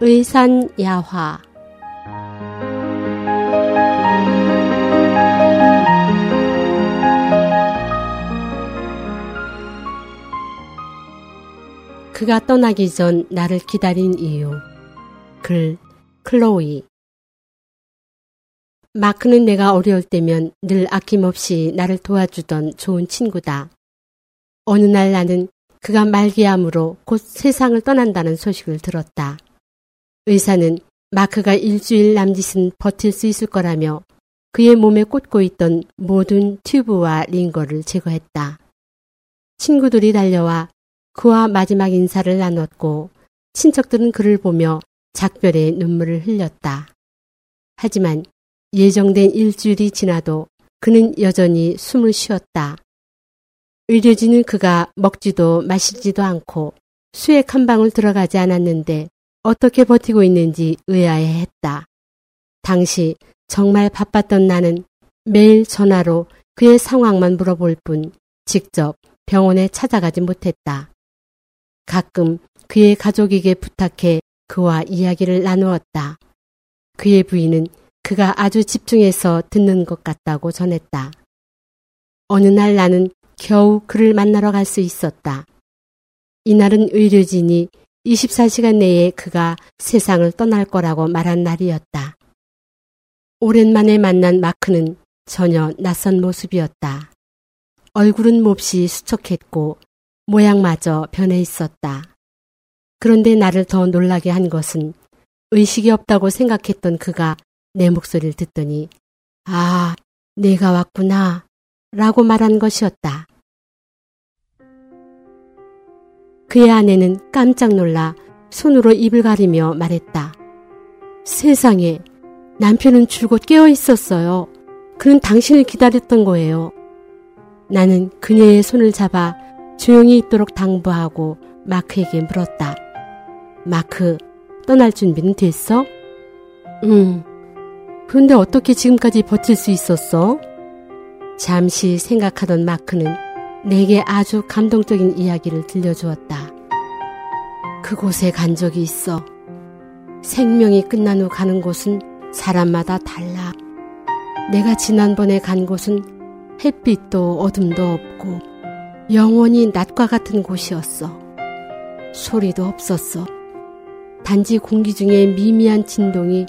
의산야화 그가 떠나기 전 나를 기다린 이유. 글, 클로이. 마크는 내가 어려울 때면 늘 아낌없이 나를 도와주던 좋은 친구다. 어느 날 나는 그가 말기암으로 곧 세상을 떠난다는 소식을 들었다. 의사는 마크가 일주일 남짓은 버틸 수 있을 거라며 그의 몸에 꽂고 있던 모든 튜브와 링거를 제거했다. 친구들이 달려와 그와 마지막 인사를 나눴고 친척들은 그를 보며 작별의 눈물을 흘렸다. 하지만 예정된 일주일이 지나도 그는 여전히 숨을 쉬었다. 의료진은 그가 먹지도 마시지도 않고 수액 한 방울 들어가지 않았는데 어떻게 버티고 있는지 의아해 했다. 당시 정말 바빴던 나는 매일 전화로 그의 상황만 물어볼 뿐 직접 병원에 찾아가지 못했다. 가끔 그의 가족에게 부탁해 그와 이야기를 나누었다. 그의 부인은 그가 아주 집중해서 듣는 것 같다고 전했다. 어느 날 나는 겨우 그를 만나러 갈 수 있었다. 이날은 의료진이 24시간 내에 그가 세상을 떠날 거라고 말한 날이었다. 오랜만에 만난 마크는 전혀 낯선 모습이었다. 얼굴은 몹시 수척했고 모양마저 변해 있었다. 그런데 나를 더 놀라게 한 것은 의식이 없다고 생각했던 그가 내 목소리를 듣더니 아, 내가 왔구나 라고 말한 것이었다. 그의 아내는 깜짝 놀라 손으로 입을 가리며 말했다. 세상에, 남편은 줄곧 깨어 있었어요. 그는 당신을 기다렸던 거예요. 나는 그녀의 손을 잡아 조용히 있도록 당부하고 마크에게 물었다. 마크, 떠날 준비는 됐어? 응. 그런데 어떻게 지금까지 버틸 수 있었어? 잠시 생각하던 마크는 내게 아주 감동적인 이야기를 들려주었다. 그곳에 간 적이 있어. 생명이 끝난 후 가는 곳은 사람마다 달라. 내가 지난번에 간 곳은 햇빛도 어둠도 없고 영원히 낮과 같은 곳이었어. 소리도 없었어. 단지 공기 중에 미미한 진동이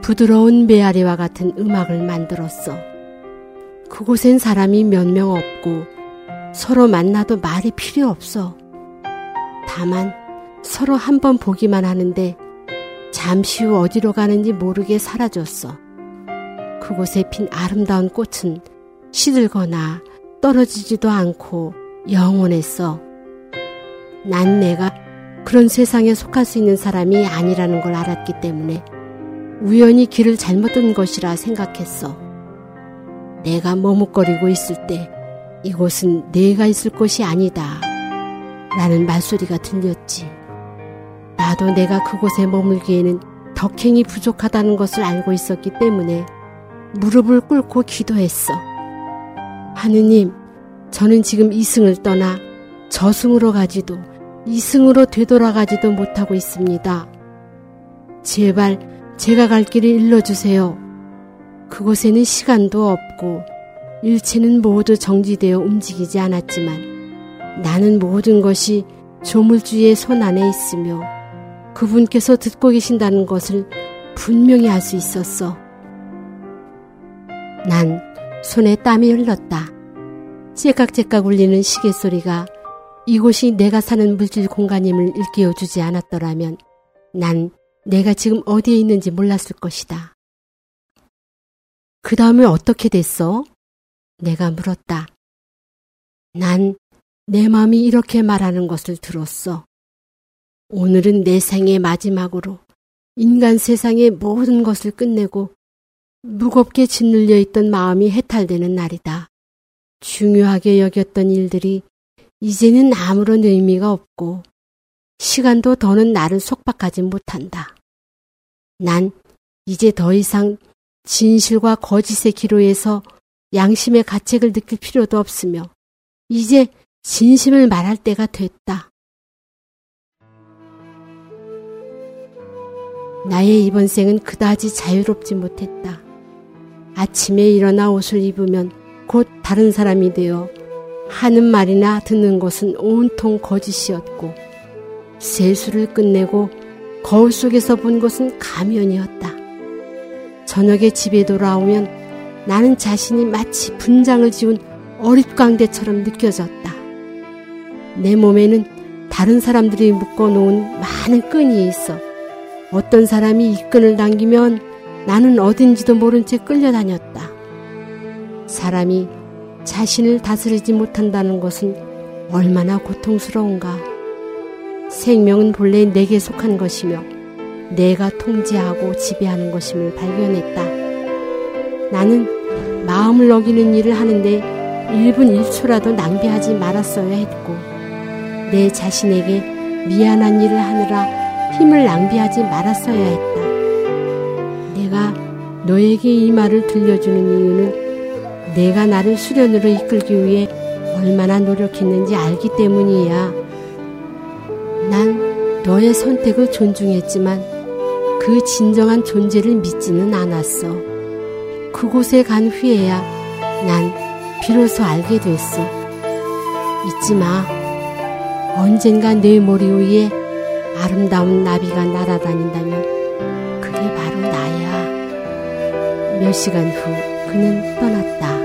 부드러운 메아리와 같은 음악을 만들었어. 그곳엔 사람이 몇 명 없고 서로 만나도 말이 필요 없어. 다만 서로 한 번 보기만 하는데 잠시 후 어디로 가는지 모르게 사라졌어. 그곳에 핀 아름다운 꽃은 시들거나 떨어지지도 않고 영원했어. 난 내가 그런 세상에 속할 수 있는 사람이 아니라는 걸 알았기 때문에 우연히 길을 잘못 든 것이라 생각했어. 내가 머뭇거리고 있을 때 이곳은 내가 있을 곳이 아니다. 라는 말소리가 들렸지. 나도 내가 그곳에 머물기에는 덕행이 부족하다는 것을 알고 있었기 때문에 무릎을 꿇고 기도했어. 하느님, 저는 지금 이승을 떠나 저승으로 가지도 이승으로 되돌아가지도 못하고 있습니다. 제발 제가 갈 길을 일러주세요. 그곳에는 시간도 없고 일체는 모두 정지되어 움직이지 않았지만 나는 모든 것이 조물주의 손 안에 있으며 그분께서 듣고 계신다는 것을 분명히 알 수 있었어. 난 손에 땀이 흘렀다. 째깍째깍 울리는 시계 소리가 이곳이 내가 사는 물질 공간임을 일깨워 주지 않았더라면 난 내가 지금 어디에 있는지 몰랐을 것이다. 그 다음에 어떻게 됐어? 내가 물었다. 난 내 마음이 이렇게 말하는 것을 들었어. 오늘은 내 생의 마지막으로 인간 세상의 모든 것을 끝내고 무겁게 짓눌려 있던 마음이 해탈되는 날이다. 중요하게 여겼던 일들이 이제는 아무런 의미가 없고 시간도 더는 나를 속박하지 못한다. 난 이제 더 이상 진실과 거짓의 기로에서 양심의 가책을 느낄 필요도 없으며 이제 진심을 말할 때가 됐다. 나의 이번 생은 그다지 자유롭지 못했다. 아침에 일어나 옷을 입으면 곧 다른 사람이 되어 하는 말이나 듣는 것은 온통 거짓이었고 세수를 끝내고 거울 속에서 본 것은 가면이었다. 저녁에 집에 돌아오면 나는 자신이 마치 분장을 지운 어릿광대처럼 느껴졌다. 내 몸에는 다른 사람들이 묶어놓은 많은 끈이 있어 어떤 사람이 이 끈을 당기면 나는 어딘지도 모른 채 끌려다녔다. 사람이 자신을 다스리지 못한다는 것은 얼마나 고통스러운가. 생명은 본래 내게 속한 것이며 내가 통제하고 지배하는 것임을 발견했다. 나는 마음을 어기는 일을 하는데 1분 1초라도 낭비하지 말았어야 했고, 내 자신에게 미안한 일을 하느라 힘을 낭비하지 말았어야 했다. 내가 너에게 이 말을 들려주는 이유는 내가 나를 수련으로 이끌기 위해 얼마나 노력했는지 알기 때문이야. 난 너의 선택을 존중했지만 그 진정한 존재를 믿지는 않았어. 그곳에 간 후에야 난 비로소 알게 됐어. 잊지 마. 언젠가 내 머리 위에 아름다운 나비가 날아다닌다면 그게 바로 나야. 몇 시간 후 그는 떠났다.